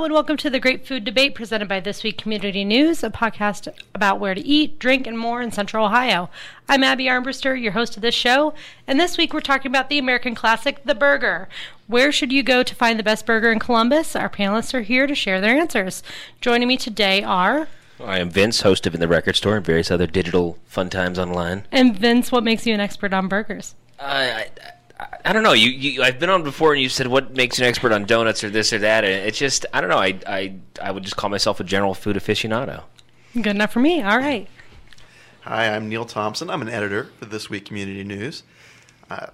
Hello and welcome to the Great Food Debate presented by This Week Community News, a podcast about where to eat, drink, and more in Central Ohio. I'm Abby Armbruster, your host of this show, and this week we're talking about the American classic, the burger. Where should you go to find the best burger in Columbus? Our panelists are here to share their answers. Joining me today are. I am Vince, host of In the Record Store and various other digital fun times online. And Vince, what makes you an expert on burgers? I, I, I don't know. You, you, I've been on before, and you said what makes you an expert on donuts or this or that. And it's just, I don't know. I, I, I would just call myself a general food aficionado. Good enough for me. All right. Hi, I'm Neil Thompson. I'm an editor for This Week Community News. Uh,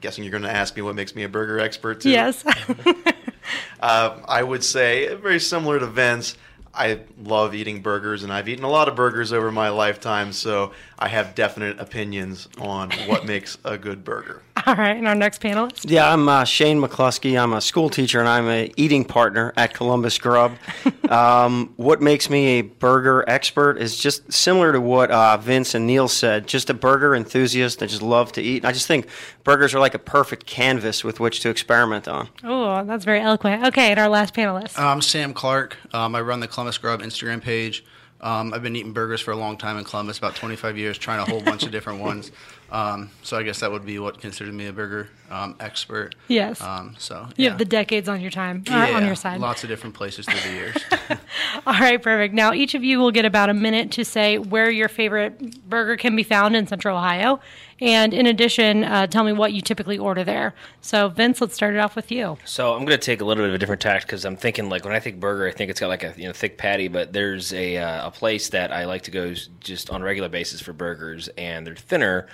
guessing you're going to ask me what makes me a burger expert too. Yes. uh, I would say very similar to Vince. I love eating burgers, and I've eaten a lot of burgers over my lifetime, so I have definite opinions on what makes a good burger. All right, and our next panelist. Yeah, I'm uh, Shane McCloskey. I'm a school teacher, and I'm a eating partner at Columbus Grub. um, what makes me a burger expert is just similar to what uh, Vince and Neil said. Just a burger enthusiast that just love to eat. And I just think burgers are like a perfect canvas with which to experiment on. Oh, that's very eloquent. Okay, and our last panelist. I'm Sam Clark. Um, I run the Columbus Grub Instagram page. Um, I've been eating burgers for a long time in Columbus, about 25 years, trying a whole bunch of different ones. Um, so I guess that would be what considered me a burger um, expert. Yes. Um, so You yeah. have the decades on your time, uh, yeah, on your side. Lots of different places through the years. All right, perfect. Now, each of you will get about a minute to say where your favorite burger can be found in Central Ohio. And in addition, uh, tell me what you typically order there. So, Vince, let's start it off with you. So I'm going to take a little bit of a different tact because I'm thinking like when I think burger, I think it's got like a you know thick patty. But there's a uh, a place that I like to go just on a regular basis for burgers, and they're thinner.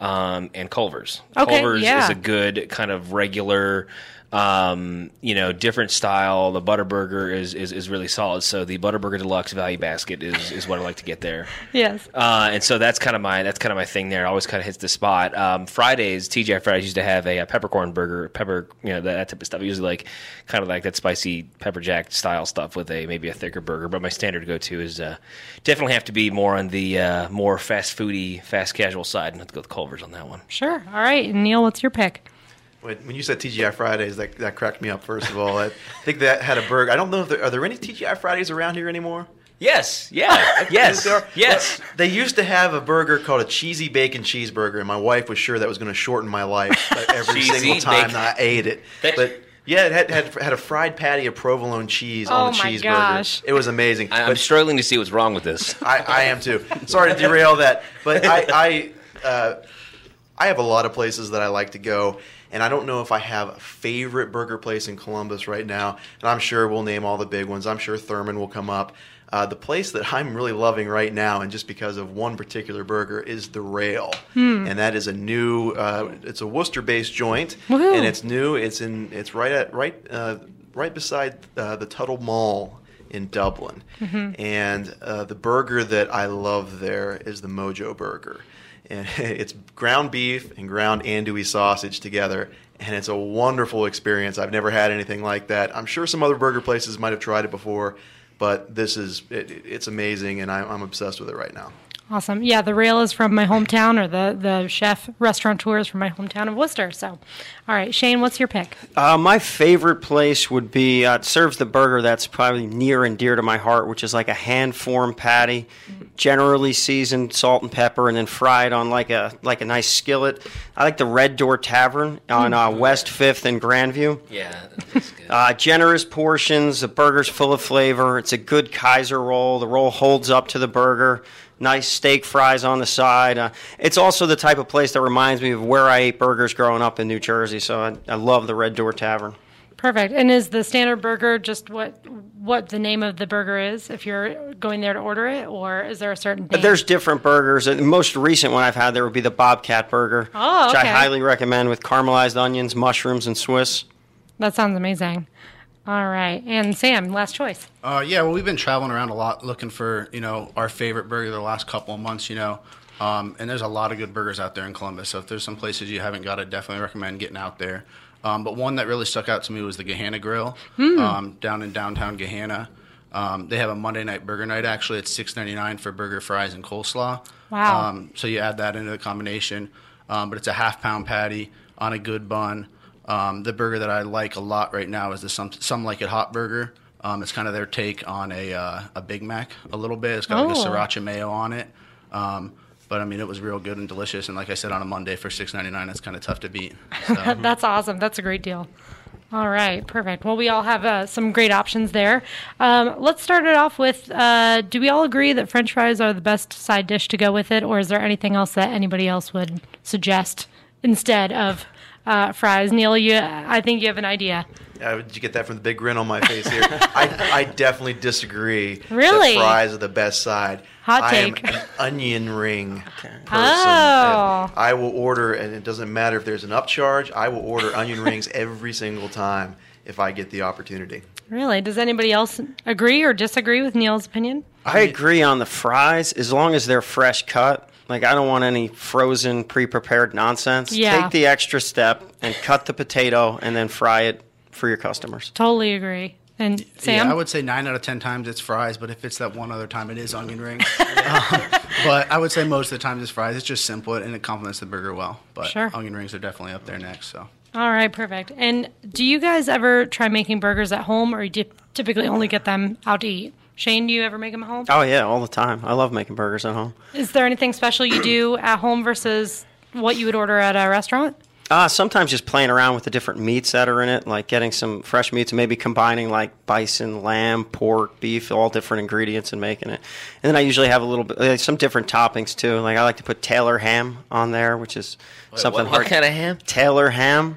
Um, and Culver's. Okay, Culver's yeah. is a good kind of regular, um, you know, different style. The Butterburger is, is, is really solid. So the Butterburger Deluxe Value Basket is, is what I like to get there. Yes. Uh, and so that's kind of my that's kind of my thing there. It always kind of hits the spot. Um, Fridays, TGI Fridays used to have a, a peppercorn burger, pepper, you know, that, that type of stuff. Usually like kind of like that spicy pepper jack style stuff with a maybe a thicker burger. But my standard go to is uh, definitely have to be more on the uh, more fast foody, fast casual side, and to go with Culver's on that one. Sure. All right. Neil, what's your pick? When, when you said TGI Fridays, that, that cracked me up, first of all. I think that had a burger. I don't know if there are there any TGI Fridays around here anymore? Yes, yeah, yes, yes. Well, they used to have a burger called a cheesy bacon cheeseburger, and my wife was sure that was going to shorten my life every single time bacon. that I ate it. That- but yeah, it had, had had a fried patty of provolone cheese Oh on the my cheeseburger. gosh. It was amazing. I, I'm But struggling to see what's wrong with this. I, I am too. Sorry to derail that, but I I, uh, I have a lot of places that I like to go, and I don't know if I have a favorite burger place in Columbus right now. And I'm sure we'll name all the big ones. I'm sure Thurman will come up. Uh, the place that I'm really loving right now, and just because of one particular burger, is the Rail, and that is a new. Uh, it's a Wooster-based joint, Woohoo. and it's new. It's in. It's right at right uh, right beside uh, the Tuttle Mall in Dublin. And uh, the burger that I love there is the Mojo Burger. And it's ground beef and ground andouille sausage together. And it's a wonderful experience. I've never had anything like that. I'm sure some other burger places might have tried it before, but this is it, it's amazing, and I'm, I'm obsessed with it right now. Awesome. Yeah, the rail is from my hometown, or the, the chef restaurateur is from my hometown of Wooster. So, all right, Shane, what's your pick? Uh, my favorite place would be uh, it serves the burger that's probably near and dear to my heart, which is like a hand formed patty, generally seasoned salt and pepper, and then fried on like a like a nice skillet. I like the Red Door Tavern on uh, West Fifth and Grandview. Yeah, that's good. Uh, generous portions. The burger's full of flavor. It's a good Kaiser roll. The roll holds up to the burger. Nice steak fries on the side. Uh, it's also the type of place that reminds me of where I ate burgers growing up in New Jersey. So I, I love the Red Door Tavern. Perfect. And is the standard burger just what what the name of the burger is if you're going there to order it, or is there a certain? Name? There's different burgers. The most recent one I've had there would be the Bobcat burger, Oh, which. I highly recommend with caramelized onions, mushrooms, and Swiss. that sounds amazing. All right, and Sam, last choice. Uh, yeah, well, we've been traveling around a lot looking for you know our favorite burger the last couple of months. You know, um, and there's a lot of good burgers out there in Columbus. So if there's some places you haven't got, I definitely recommend getting out there. Um, but one that really stuck out to me was the Gahanna Grill um, down in downtown Gahanna. Um, they have a Monday night burger night. Actually, it's six ninety nine for burger, fries, and coleslaw. Wow. Um, so you add that into the combination. Um, but it's a half pound patty on a good bun. Um, the burger that I like a lot right now is the some some like it hot burger. Um, it's kind of their take on a uh, a Big Mac a little bit. It's got like a Oh. sriracha mayo on it. Um, but I mean, it was real good and delicious. And like I said, on a Monday for six ninety nine, it's kind of tough to beat. So. That's awesome. That's a great deal. All right, perfect. Well, we all have uh, some great options there. Um, let's start it off with uh, do we all agree that french fries are the best side dish to go with it, or is there anything else that anybody else would suggest instead of uh, fries? Neil, you, I think you have an idea. Uh, did you get that from the big grin on my face here? I, I definitely disagree. Really? That fries are the best side. Hot I am take. an onion ring person. Oh. I will order, and it doesn't matter if there's an upcharge. I will order onion rings every single time if I get the opportunity. Really? Does anybody else agree or disagree with Neil's opinion? I agree on the fries as long as they're fresh cut. Like I don't want any frozen, pre-prepared nonsense. Yeah. Take the extra step and cut the potato and then fry it for your customers. Totally agree. And Sam? Yeah, I would say nine out of ten times it's fries, but if it's that one other time, it is onion rings. um, but I would say most of the times it's fries. It's just simple and it complements the burger well. But Sure. onion rings are definitely up there next. So All right, perfect. And do you guys ever try making burgers at home, or do you typically only get them out to eat? Shane, do you ever make them at home? Oh yeah, all the time. I love making burgers at home. Is there anything special you do at home versus what you would order at a restaurant? Uh, sometimes just playing around with the different meats that are in it, like getting some fresh meats and maybe combining like bison, lamb, pork, beef, all different ingredients and making it. And then I usually have a little bit, like, some different toppings too. Like I like to put Taylor ham on there, which is something what, what hard. kind of ham? Taylor ham.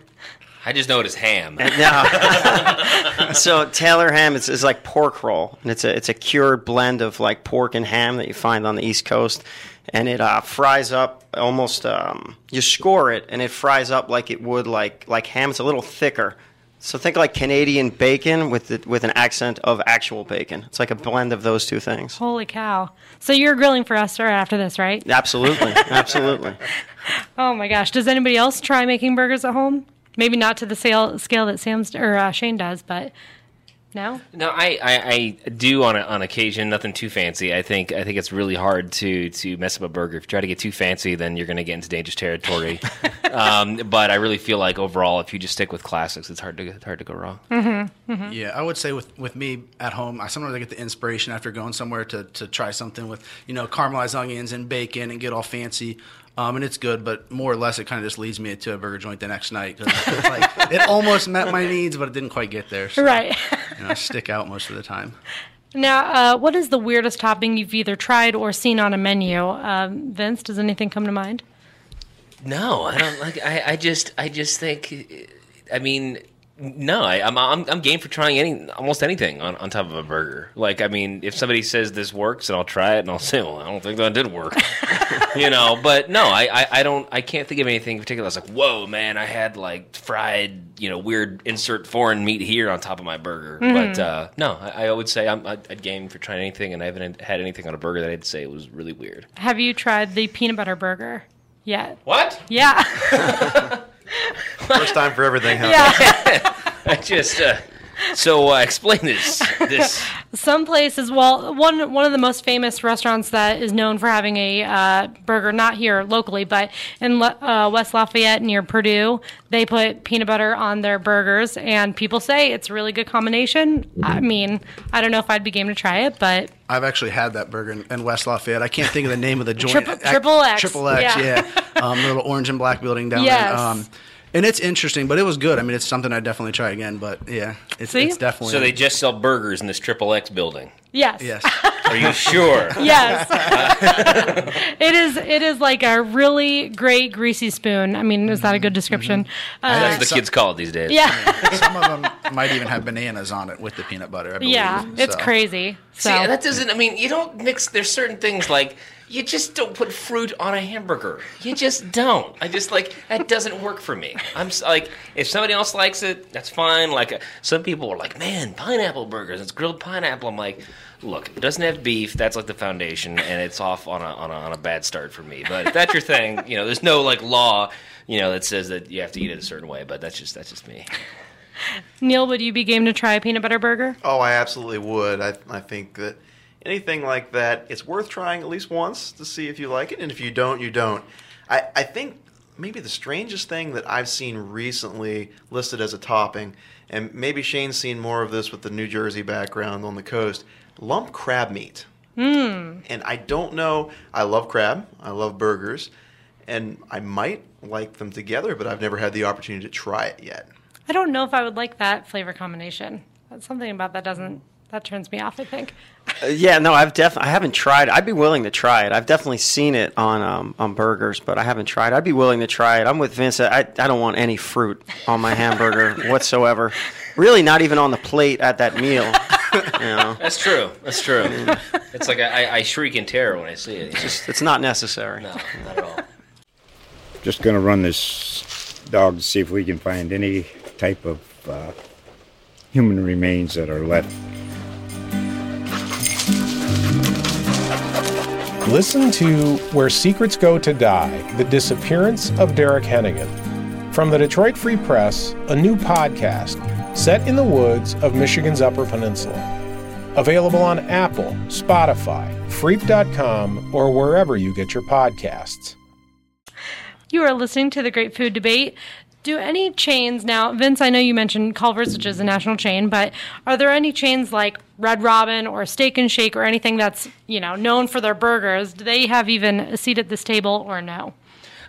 I just know it as ham. No. so Taylor ham is, is like pork roll, and it's a it's a cured blend of like pork and ham that you find on the East Coast, and it uh, fries up almost. Um, you score it, and it fries up like it would like like ham. It's a little thicker. So think like Canadian bacon with the, with an accent of actual bacon. It's like a blend of those two things. Holy cow! So you're grilling for us right after this, right? Absolutely, absolutely. Oh my gosh! Does anybody else try making burgers at home? Maybe not to the scale scale that Sam's or uh, Shane does, but no. No, I, I, I do on a, on occasion. Nothing too fancy. I think I think it's really hard to to mess up a burger. If you try to get too fancy, then you're going to get into dangerous territory. um, but I really feel like overall, if you just stick with classics, it's hard to it's hard to go wrong. yeah, I would say with, with me at home, I sometimes I get the inspiration after going somewhere to, to try something with you know caramelized onions and bacon and get all fancy. Um, and it's good, but more or less, it kind of just leads me to a burger joint the next night. 'cause it's like, it almost met my needs, but it didn't quite get there. So, Right. You know, I stick out most of the time. now, uh, what is the weirdest topping you've either tried or seen on a menu? Um, Vince, does anything come to mind? No, I don't like. I, I just I just think. I mean, no, I, I'm, I'm I'm game for trying any almost anything on, on top of a burger. Like, I mean, if somebody says this works, and I'll try it, and I'll say, well, I don't think that did work. you know, but no, I, I I don't. I can't think of anything in particular. I was like, whoa, man, I had like fried, you know, weird insert foreign meat here on top of my burger. But uh, no, I, I would say I'm I'd, I'd game for trying anything, and I haven't had anything on a burger that I'd say was really weird. Have you tried the peanut butter burger yet? What? Yeah. First time for everything, huh? yeah. I just uh, so uh, explain this this. Some places, well, one one of the most famous restaurants that is known for having a uh, burger, not here locally, but in La- uh, West Lafayette near Purdue, they put peanut butter on their burgers, and people say it's a really good combination. I mean, I don't know if I'd be game to try it, but I've actually had that burger in, in West Lafayette. I can't think of the name of the joint. Triple- Triple X, Triple X, yeah. yeah. Um, the little orange and black building down Yes. there. Um, and it's interesting, but it was good. I mean, it's something I'd definitely try again. But yeah, it's, See? it's definitely. So they just sell burgers in this triple X building. Yes. Yes. Are you sure? Yes. it is. It is like a really great greasy spoon. I mean, is that a good description? Uh, That's what the kids call it these days. yeah. Some of them might even have bananas on it with the peanut butter. I believe. yeah. It's So- crazy. So See, that doesn't. I mean, you don't mix. There's certain things like you just don't put fruit on a hamburger. You just don't. I just like that doesn't work for me. I'm like, if somebody else likes it, that's fine. Like uh, some people are like, man, pineapple burgers. It's grilled pineapple. I'm like. Look, it doesn't have beef. That's like the foundation, and it's off on a, on a on a bad start for me. But if that's your thing, you know, there's no like law, you know, that says that you have to eat it a certain way. But that's just that's just me. Neil, would you be game to try a peanut butter burger? Oh, I absolutely would. I, I think that anything like that, it's worth trying at least once to see if you like it, and if you don't, you don't. I, I think maybe the strangest thing that I've seen recently listed as a topping, and maybe Shane's seen more of this with the New Jersey background on the coast, lump crab meat. Mm. And I don't know. I love crab. I love burgers, and I might like them together, but I've never had the opportunity to try it yet. I don't know if I would like that flavor combination. That's something about that doesn't that turns me off. I think. Uh, yeah, no, I've definitely I haven't tried. I'd be willing to try it. I've definitely seen it on um, on burgers, but I haven't tried. I'd be willing to try it. I'm with Vince. I I don't want any fruit on my hamburger whatsoever. Really, not even on the plate at that meal. You know, That's true. That's true. it's like I, I shriek in terror when I see it. It's just it's not necessary. no, not at all. Just gonna run this dog to see if we can find any type of uh, human remains that are left. Listen to Where Secrets Go to Die The Disappearance of Derek Hennigan. From the Detroit Free Press, a new podcast set in the woods of Michigan's Upper Peninsula. Available on Apple, Spotify, Freep.com, or wherever you get your podcasts. You are listening to the Great Food Debate. Do any chains now, Vince? I know you mentioned Culver's, which is a national chain, but are there any chains like Red Robin or Steak and Shake or anything that's you know known for their burgers? Do they have even a seat at this table or no?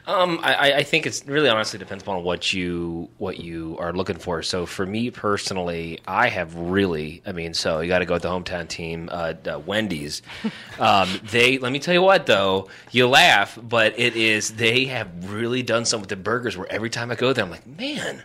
Um, I, I- think it's really honestly depends upon what you what you are looking for. So for me personally, I have really, I mean, so you got to go with the hometown team, uh, uh, Wendy's. um, they let me tell you what though, you laugh, but it is they have really done something with the burgers where every time I go there, I'm like, man,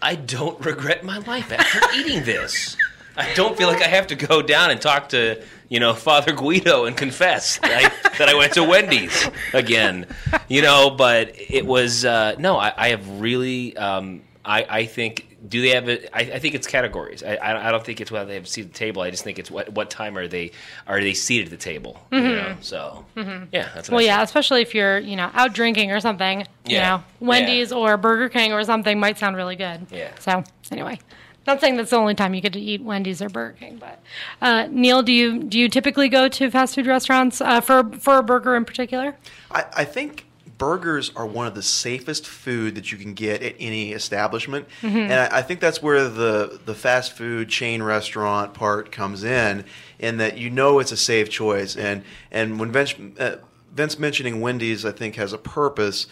I don't regret my life after eating this. I don't feel like I have to go down and talk to you know Father Guido and confess that I, that I went to Wendy's again. You know, but it was uh, no. I, I have really. Um, I, I think do they have it? I, I think it's categories. I, I don't think it's whether they have a seat at the table. I just think it's what what time are they are they seated at the table? You know, so yeah, that's Well, yeah, think. especially if you're you know out drinking or something. You know, Wendy's or Burger King or something might sound really good. Yeah. So anyway. Not saying that's the only time you get to eat Wendy's or Burger King, but uh, Neil, do you do you typically go to fast food restaurants uh, for for a burger in particular? I, I think burgers are one of the safest food that you can get at any establishment, and I, I think that's where the the fast food chain restaurant part comes in, in that you know it's a safe choice, and and when Vince, uh, Vince mentioning Wendy's, I think has a purpose.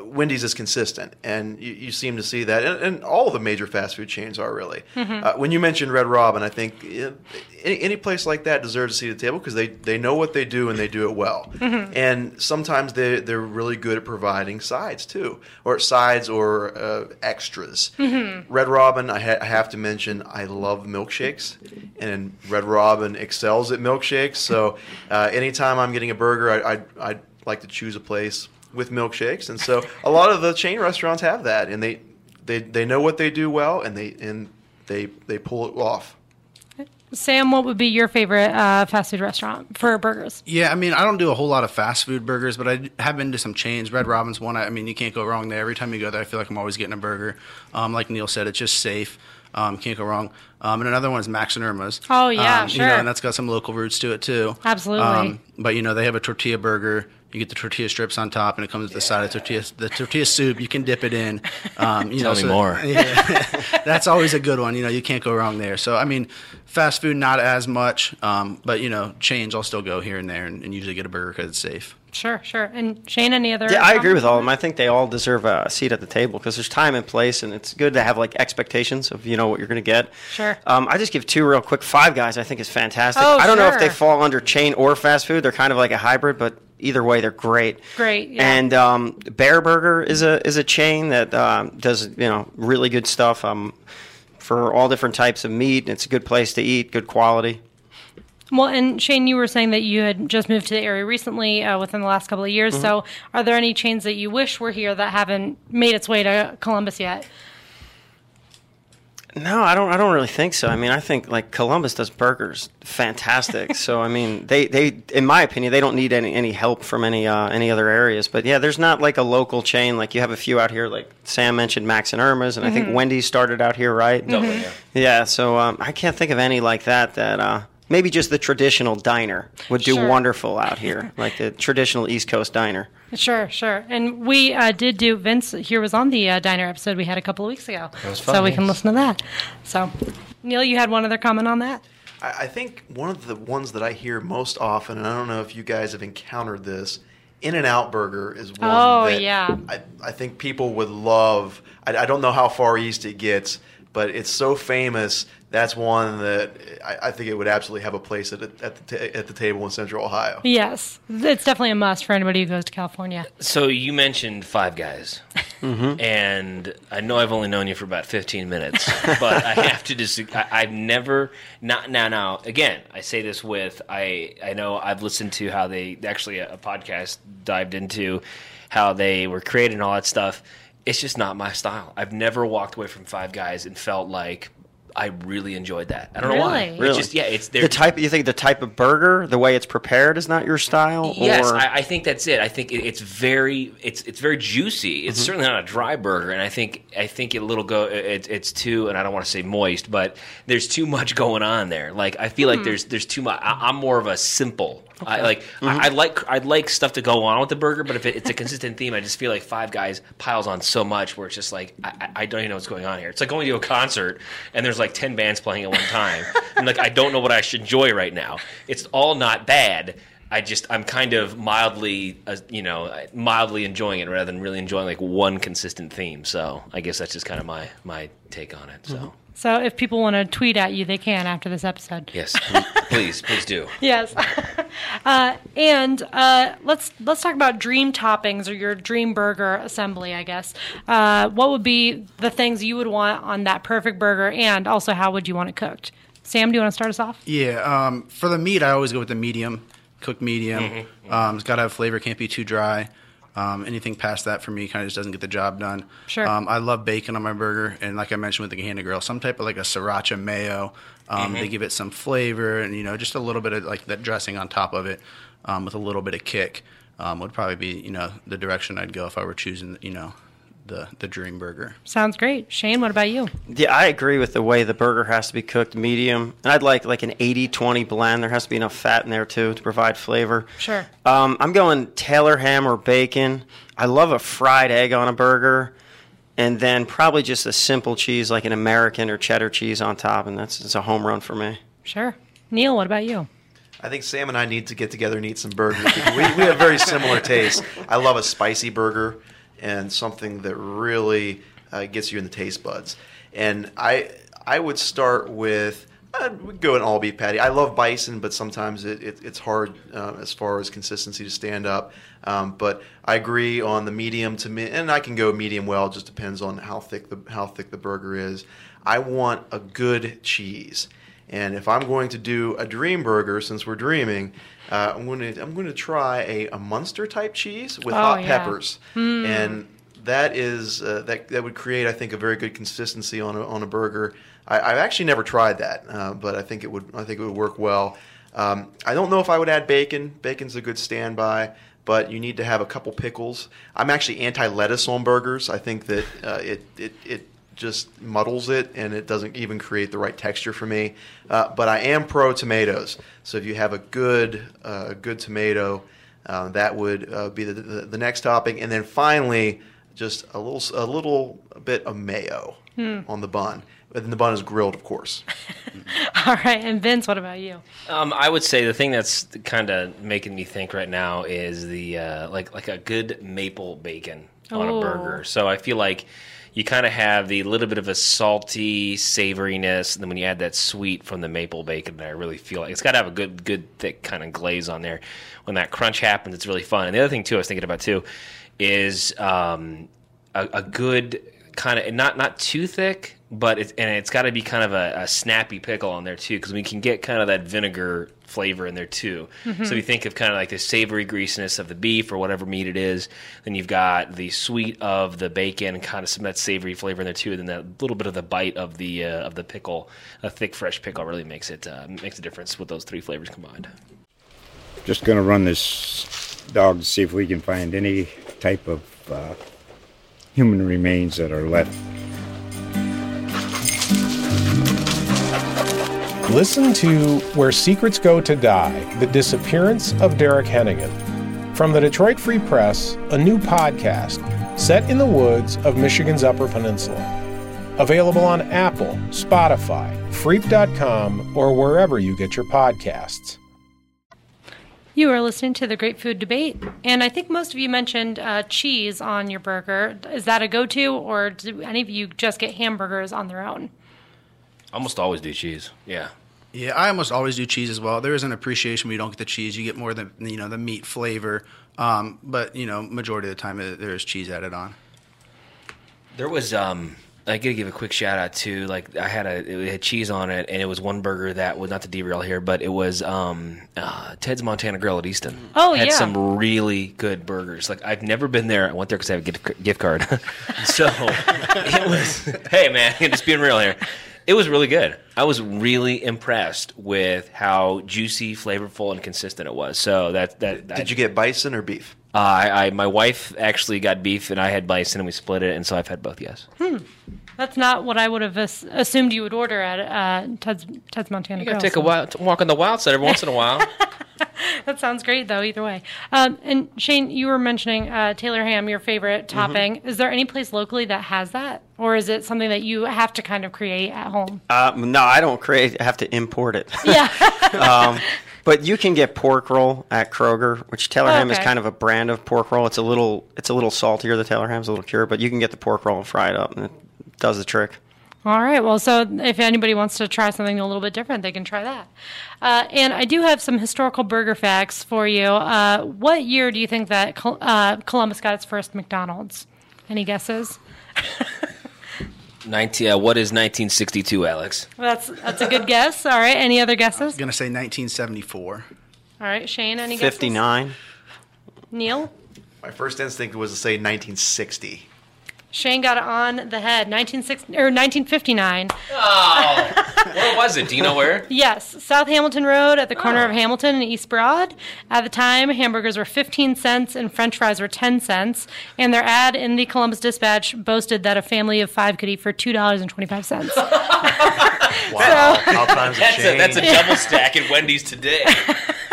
Wendy's is consistent, and you, you seem to see that, and, and all the major fast food chains are really. Uh, when you mentioned Red Robin, I think uh, any, any place like that deserves a seat at the table because they, they know what they do and they do it well. And sometimes they they're really good at providing sides too, or sides or uh, extras. Red Robin, I, ha- I have to mention, I love milkshakes, and Red Robin excels at milkshakes. So uh, anytime I'm getting a burger, I, I'd, I'd like to choose a place with milkshakes, and so a lot of the chain restaurants have that, and they they, they know what they do well, and they and they they pull it off. Sam, what would be your favorite uh, fast food restaurant for burgers? Yeah, I mean, I don't do a whole lot of fast food burgers, but I have been to some chains. Red Robin's one. I, I mean, you can't go wrong there. Every time you go there, I feel like I'm always getting a burger. Um, like Neil said, it's just safe. Um, can't go wrong. Um, and another one is Max and Erma's. Oh, yeah, um, You sure. know, and that's got some local roots to it too. Absolutely. Um, but you know, they have a tortilla burger. You get the tortilla strips on top, and it comes with the side of tortilla, the tortilla soup. You can dip it in. Um, you Tell know, me more. Yeah, that's always a good one. You know, you can't go wrong there. So, I mean, fast food not as much, um, but you know, change I'll still go here and there, and, and usually get a burger because it's safe. Sure, sure. And Shane, any other? Yeah, I agree with all of them. I think they all deserve a seat at the table because there's time and place, and it's good to have like expectations of you know what you're going to get. Sure. Sure. Um, I just give two real quick. Five Guys, I think, is fantastic. Oh, I don't know if they fall under chain or fast food. They're kind of like a hybrid, but either way, they're great. Great, yeah. And um, Bareburger is a is a chain that um, does you know really good stuff um, for all different types of meat. It's a good place to eat, good quality. Well, and Shane, you were saying that you had just moved to the area recently uh, within the last couple of years. Mm-hmm. So, are there any chains that you wish were here that haven't made its way to Columbus yet? No, I don't. I don't really think so. I mean, I think like Columbus does burgers fantastic. so I mean, they, they in my opinion, they don't need any, any help from any uh, any other areas. But yeah, there's not like a local chain like you have a few out here. Like Sam mentioned, Max and Erma's, and I think Wendy's started out here, right? Dublin, yeah. Yeah. So um, I can't think of any like that. That uh, maybe just the traditional diner would do Sure. wonderful out here, like the traditional East Coast diner. Sure, sure. And we uh, did do Vince here was on the uh, diner episode we had a couple of weeks ago, so we can listen to that. So, Neil, you had one other comment on that. I, I think one of the ones that I hear most often, and I don't know if you guys have encountered this, In and Out Burger is one Oh, that yeah. I, I think people would love. I, I don't know how far east it gets, but it's so famous. That's one that I, I think it would absolutely have a place at, the- at, the, ta- at the table in Central Ohio. Yes, it's definitely a must for anybody who goes to California. So you mentioned Five Guys, mm-hmm. and I know I've only known you for about 15 minutes, but I have to dis- I, I've never not now now again. I say this with I I know I've listened to how they actually a, a podcast dived into how they were created and all that stuff. It's just not my style. I've never walked away from Five Guys and felt like I really enjoyed that. I don't know why. Really? It's just yeah. It's The type you think the type of burger, the way it's prepared, is not your style. Yes, or? I, I think that's it. I think it, it's very it's it's very juicy. It's mm-hmm. certainly not a dry burger, and I think I think it little go it, it's too and I don't want to say moist, but there's too much going on there. Like I feel like hmm. there's there's too much. I, I'm more of a simple. I like I, I like I like stuff to go on with the burger, but if it, it's a consistent theme, I just feel like Five Guys piles on so much where it's just like I, I- don't even know what's going on here. It's like going to a concert and there's like ten bands playing at one time. I'm like I don't know what I should enjoy right now. It's all not bad. I just I'm kind of mildly, uh, you know, mildly enjoying it rather than really enjoying like one consistent theme. So I guess that's just kind of my my take on it. So So, if people want to tweet at you, they can after this episode. yes, please, please, please do. Yes. uh, and uh, let's let's talk about dream toppings or your dream burger assembly. I guess. Uh, what would be the things you would want on that perfect burger, and also how would you want it cooked? Sam, do you want to start us off? Yeah, um, for the meat, I always go with the medium, cooked medium. Um, it's got to have flavor, can't be too dry. Um, anything past that for me kind of just doesn't get the job done. Sure. Um, I love bacon on my burger, and like I mentioned with the Gahanna Grill, some type of like a sriracha mayo. Um, They give it some flavor, and you know, just a little bit of like that dressing on top of it, um, with a little bit of kick, um, would probably be you know the direction I'd go if I were choosing you know the the dream burger. Sounds great. Shane, what about you? Yeah, I agree with the way the burger has to be cooked medium. And I'd like like an 80-20 blend. There has to be enough fat in there too to provide flavor. Sure. Um, I'm going Taylor ham or bacon. I love a fried egg on a burger. And then probably just a simple cheese like an American or cheddar cheese on top. And that's it's a home run for me. Sure. Neil, what about you? I think Sam and I need to get together and eat some burgers. we, we have very similar tastes. I love a spicy burger and something that really uh, gets you in the taste buds. And I I would start with I would go an all beef patty. I love bison, but sometimes it, it, it's hard uh, as far as consistency to stand up. Um, but I agree on the medium to me, and I can go medium well. Just depends on how thick the how thick the burger is. I want a good cheese. And if I'm going to do a dream burger, since we're dreaming, uh, I'm going to I'm going to try a, a Munster type cheese with Oh, hot yeah. peppers, and that is uh, that that would create I think a very good consistency on a, on a burger. I, I've actually never tried that, uh, but I think it would I think it would work well. Um, I don't know if I would add bacon. Bacon's a good standby, but you need to have a couple pickles. I'm actually anti lettuce on burgers. I think that uh, it it it just muddles it and it doesn't even create the right texture for me. Uh, but I am pro tomatoes. So if you have a good uh, good tomato, uh, that would uh, be the, the the next topping. And then finally, just a little a little bit of mayo on the bun. And the bun is grilled, of course. All right. And Vince, what about you? Um, I would say the thing that's kind of making me think right now is the uh, like like a good maple bacon on Oh. a burger. So I feel like you kind of have the little bit of a salty savoriness, and then when you add that sweet from the maple bacon, I really feel like it's got to have a good, good thick kind of glaze on there. When that crunch happens, it's really fun. And the other thing too, I was thinking about too, is um, a, a good kind of not not too thick, but it's and it's got to be kind of a, a snappy pickle on there too, because we can get kind of that vinegar flavor in there too. So if you think of kind of like the savory greasiness of the beef or whatever meat it is, then you've got the sweet of the bacon and kind of some of that savory flavor in there too. And then that little bit of the bite of the uh, of the pickle, a thick fresh pickle, really makes it uh, makes a difference with those three flavors combined. Just going to run this dog to see if we can find any type of uh, human remains that are left. Listen to Where Secrets Go to Die The Disappearance of Derek Hennigan. From the Detroit Free Press, a new podcast set in the woods of Michigan's Upper Peninsula. Available on Apple, Spotify, Freep.com, or wherever you get your podcasts. You are listening to the Great Food Debate, and I think most of you mentioned uh, cheese on your burger. Is that a go-to, or do any of you just get hamburgers on their own? Almost always do cheese. Yeah. Yeah, I almost always do cheese as well. There is an appreciation when you don't get the cheese; you get more the you know the meat flavor. Um, but you know, majority of the time uh, there is cheese added on. There was um I gotta give a quick shout out to like I had a it had cheese on it and it was one burger that was not to derail here but it was um uh, Ted's Montana Grill at Easton. Oh, had yeah. some really good burgers. Like I've never been there. I went there because I have a gift, gift card. so it was hey man, just being real here. It was really good. I was really impressed with how juicy, flavorful, and consistent it was. So that that Did you get bison or beef? Uh, I, I my wife actually got beef and I had bison and we split it and so I've had both. Yes. That's not what I would have as- assumed you would order at uh, Ted's, Ted's Montana You gotta Grill, take a so- wild, walk on the wild side every once in a while. That sounds great, though. Either way, um, and Shane, you were mentioning uh, Taylor ham, your favorite Mm-hmm. topping. Is there any place locally that has that, or is it something that you have to kind of create at home? Uh, no, I don't create. I have to import it. Yeah. um, but you can get pork roll at Kroger, which Taylor ham is kind of a brand of pork roll. It's a little, it's a little saltier. The Taylor ham's a little cure, but you can get the pork roll and fry it up, and it does the trick. All right. Well, so if anybody wants to try something a little bit different, they can try that. Uh, and I do have some historical burger facts for you. Uh, what year do you think that Col- uh, Columbus got its first McDonald's? Any guesses? 19, uh, what is 1962, Alex? That's that's a good guess. All right. Any other guesses? I'm gonna say 1974. All right, Shane. Any guesses? Fifty nine. Neil. My first instinct was to say 1960. Shane got it on the head. 1960 or 1959. Oh, Where was it? Do you know where? Yes, South Hamilton Road at the corner of oh. Hamilton and East Broad. At the time, hamburgers were 15 cents and french fries were 10 cents. And their ad in the Columbus Dispatch boasted that a family of five could eat for $2.25. Wow, how times have That's a, that's a double stack at Wendy's today.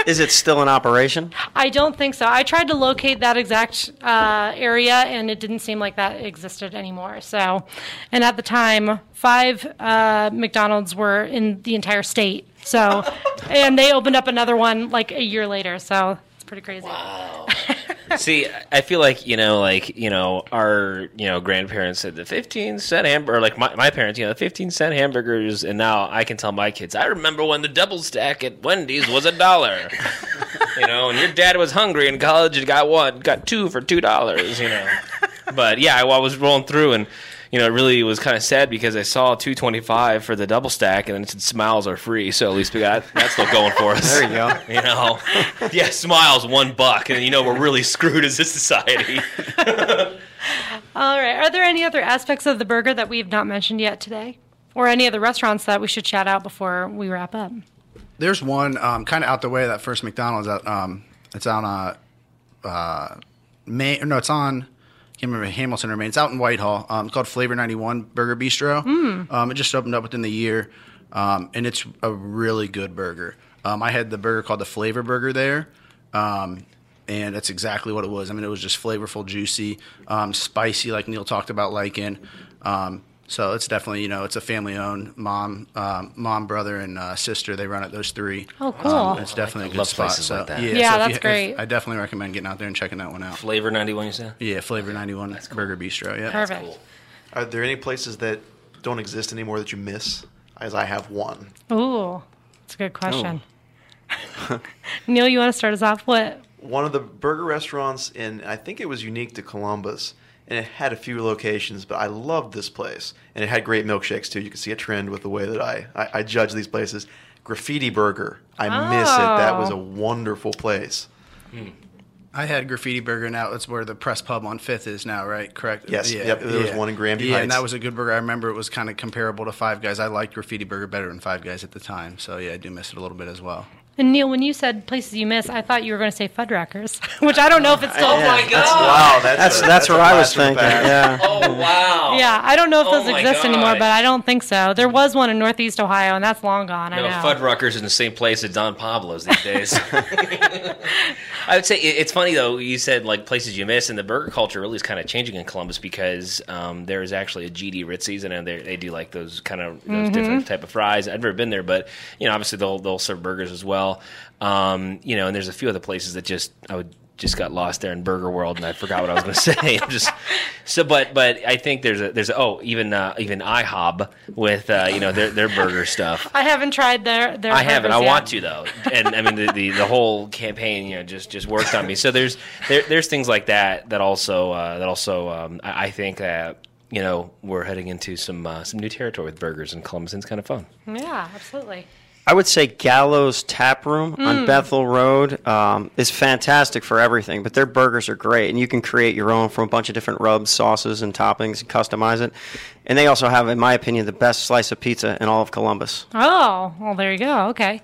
Is it still in operation? I don't think so. I tried to locate that exact uh, area and it didn't seem like that existed anymore. So, and at the time, five uh, McDonald's were in the entire state. So, and they opened up another one like a year later. So it's pretty crazy. See, I feel like you know, like you know, our you know grandparents said the fifteen cent hamburger, like my, my parents, you know, the fifteen cent hamburgers, and now I can tell my kids, I remember when the double stack at Wendy's was a dollar. you know, and your dad was hungry in college and got one, got two for two dollars. You know, but yeah, I, I was rolling through and. You know, it really was kind of sad because I saw two twenty five for the double stack, and then it said smiles are free. So at least we got that's still going for us. There you go. You know, yeah, smiles one buck, and you know we're really screwed as a society. All right. Are there any other aspects of the burger that we have not mentioned yet today? Or any other restaurants that we should shout out before we wrap up? There's one um, kind of out the way that first McDonald's. Out, um, it's on uh, uh, May. No, it's on. I can't remember Hamilton. It's out in Whitehall. Um, it's called Flavor 91 Burger Bistro. Um, it just opened up within the year, um, and it's a really good burger. Um, I had the burger called the Flavor Burger there, um, and that's exactly what it was. I mean, it was just flavorful, juicy, um, spicy, like Neil talked about liking. Um, so it's definitely you know it's a family owned mom, um, mom, brother, and uh, sister. They run it those three. Oh, cool. Um, it's definitely a good love spot. So like that. yeah, Yeah, so that's you- if- great. I definitely recommend getting out there and checking that one out. Flavor ninety one, you said? Yeah, Flavor 91 Burger Bistro. Yeah. Perfect. cool. Are there any places that don't exist anymore that you miss? As I have one. Ooh, that's a good question. Neil, you want to start us off? What? One of the burger restaurants in, I think it was unique to Columbus, and it had a few locations, but I loved this place. And it had great milkshakes too. You can see a trend with the way that I, I, I judge these places. Graffiti Burger. I miss it. That was a Oh. wonderful place. I had Graffiti Burger, and now that's where the Press Pub on Fifth is now, right? Correct. Yes, yep, there was one in Granby Yeah, and that was a good burger. I remember it was kind of comparable to Five Guys. I liked Graffiti Burger better than Five Guys at the time, so yeah, I do miss it a little bit as well. And Neil, when you said places you miss, I thought you were going to say Fuddruckers, which I don't know if it's still. Yeah, my that's- God. Wow, that's That's a- that's a where I was blast from the thinking. past. Yeah. Oh wow. Yeah, I don't know if Oh those my exist anymore, but I don't think so. There was one in Northeast Ohio, and that's long gone. I know. Fuddruckers in the same place as Don Pablo's these days. I would say it's funny though. You said like places you miss, and the burger culture really is kind of changing in Columbus because um, there is actually a GD Ritzy's, and they they do like those kind of those different type of fries. I've never been there, but you know, obviously they'll they'll serve burgers as well. Um, you know, and there's a few other places that just I would just got lost there in burger world and I forgot what I was going to say. I'm just so, but but I think there's a there's a, oh even uh, even IHOB with uh, you know their their burger stuff. I haven't tried their their. I haven't. I want to though, and I mean the, the, the whole campaign, you know, just just worked on me. So there's there, there's things like that that also uh, that also um, I, I think that you know we're heading into some uh, some new territory with burgers and It's kind of fun. Yeah, absolutely. I would say Gallo's Tap Room on Bethel Road um, is fantastic for everything, but their burgers are great, and you can create your own from a bunch of different rubs, sauces, and toppings, and customize it. And they also have, in my opinion, the best slice of pizza in all of Columbus. Oh, well, there you go. Okay.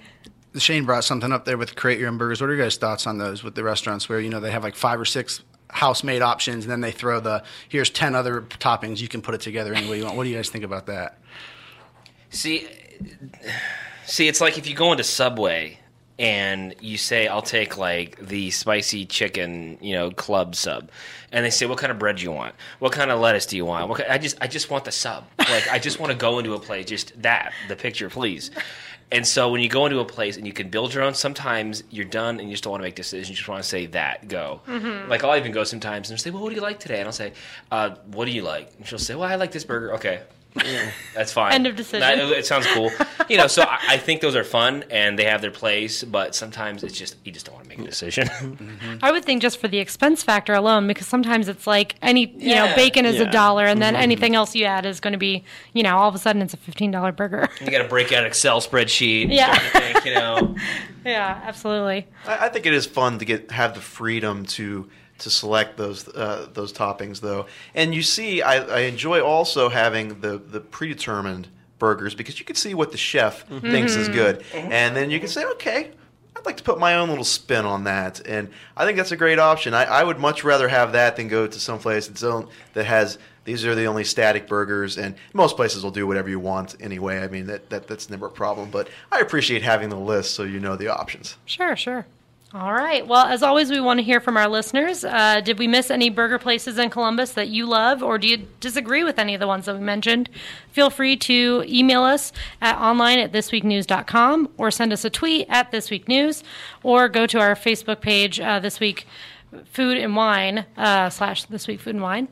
Shane brought something up there with create your own burgers. What are your guys' thoughts on those with the restaurants where you know they have like five or six house made options, and then they throw the here's ten other toppings you can put it together any way you want. What do you guys think about that? See, see, it's like if you go into Subway and you say, "I'll take like the spicy chicken, you know, club sub," and they say, "What kind of bread do you want? What kind of lettuce do you want?" What ki- I just, I just want the sub. Like, I just want to go into a place, just that, the picture, please. And so when you go into a place and you can build your own, sometimes you're done and you just don't want to make decisions. You just want to say that, go. Like I'll even go sometimes and say, "Well, what do you like today?" And I'll say, uh, "What do you like?" And she'll say, "Well, I like this burger." Okay, that's fine. End of decision. That- it sounds cool. You know, so I, I think those are fun and they have their place, but sometimes it's just you just don't want to make a mm-hmm. decision. I would think just for the expense factor alone, because sometimes it's like any, you know, bacon is a Yeah. dollar, and then mm-hmm. anything else you add is going to be, you know, all of a sudden it's a fifteen dollar burger. you got to break out an Excel spreadsheet. Yeah. think, you know. yeah, absolutely. I, I think it is fun to get have the freedom to to select those uh, those toppings though. And you see, I, I enjoy also having the the predetermined burgers because you can see what the chef mm-hmm. thinks is mm-hmm. good, mm-hmm. and then you can say, okay. I'd like to put my own little spin on that, and I think that's a great option. I, I would much rather have that than go to some place that's own, that has these are the only static burgers, and most places will do whatever you want anyway. I mean that, that that's never a problem. But I appreciate having the list so you know the options. Sure, sure. All right. Well, as always, we want to hear from our listeners. Uh, did we miss any burger places in Columbus that you love, or do you disagree with any of the ones that we mentioned? Feel free to email us at online at thisweeknews.com or send us a tweet at thisweeknews or go to our Facebook page, uh, This Week Food and Wine, uh, slash This Week Food and Wine.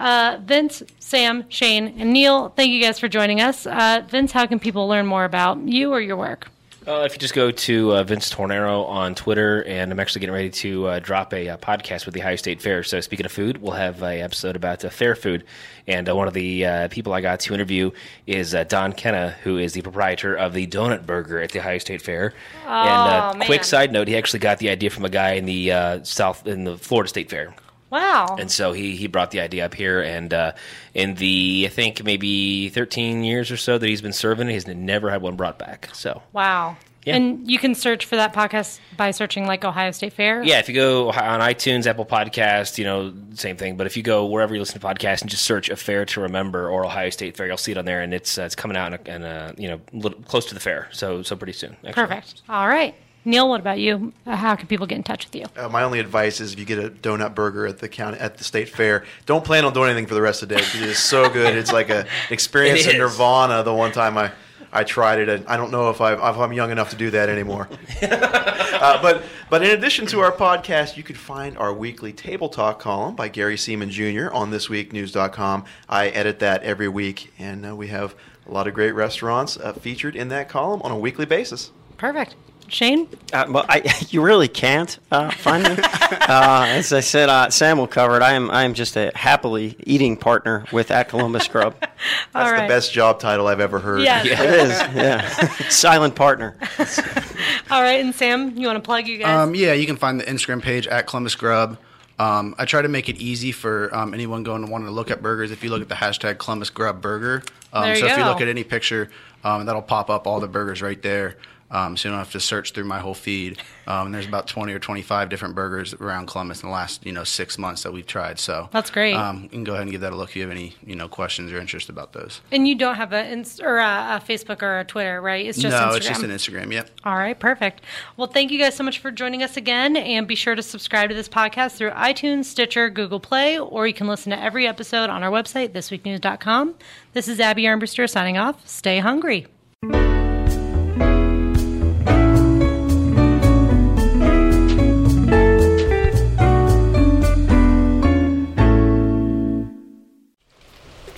Uh, Vince, Sam, Shane, and Neil, thank you guys for joining us. Uh, Vince, how can people learn more about you or your work? Uh, if you just go to uh, Vince Tornero on Twitter, and I'm actually getting ready to uh, drop a uh, podcast with the Ohio State Fair. So speaking of food, we'll have an episode about uh, fair food, and uh, one of the uh, people I got to interview is uh, Don Kenna, who is the proprietor of the Donut Burger at the Ohio State Fair. and uh, Oh, man. quick side note, he actually got the idea from a guy in the uh, South in the Florida State Fair. Wow. And so he, he brought the idea up here, and uh, in the I think maybe 13 years or so that he's been serving, he's never had one brought back. So Wow. Yeah. And you can search for that podcast by searching like Ohio State Fair. Yeah, if you go on iTunes, Apple Podcast, you know, same thing. But if you go wherever you listen to podcasts and just search "A Fair to Remember" or Ohio State Fair, you'll see it on there, and it's uh, it's coming out and you know little, close to the fair, so so pretty soon. actually. Perfect. All right. Neil, what about you? Uh, How can people get in touch with you? Uh, my only advice is if you get a donut burger at the county at the state fair, don't plan on doing anything for the rest of the day. 'cause It is so good. It's like a experience in. Nirvana. The one time I I tried it, and I don't know if, I, if I'm young enough to do that anymore. uh, but but in addition to our podcast, you can find our weekly table talk column by Gary Seman Jr. on thisweeknews.com. I edit that every week, and uh, we have a lot of great restaurants uh, featured in that column on a weekly basis. Perfect. Shane? Uh, well, I, you really can't uh, find me. uh, as I said, uh, Sam will cover it. I am I am just a happily eating partner with at Columbus Grub. That's All right. the best job title I've ever heard. Yeah. it is, yeah. Silent partner. All right, and Sam, you want to plug you guys? Um, yeah, you can find the Instagram page at Columbus Grub. Um, I try to make it easy for um, anyone going to want to look at burgers. If you look at the hashtag Columbus Grub Burger, um, There you so if you look at any picture, um, that'll pop up all the burgers right there. Um, so you don't have to search through my whole feed. Um, and there's about 20 or 25 different burgers around Columbus in the last you know six months that we've tried. So That's great. Um, you can go ahead and give that a look if you have any you know questions or interest about those. and you don't have a, or a, a Facebook or a Twitter, right? It's just no, Instagram. it's just an Instagram. Yep. All right, perfect. Well, thank you guys so much for joining us again. And be sure to subscribe to this podcast through iTunes, Stitcher, Google Play, or you can listen to every episode on our website, thisweeknews.com. This is Abby Armbruster signing off. Stay hungry.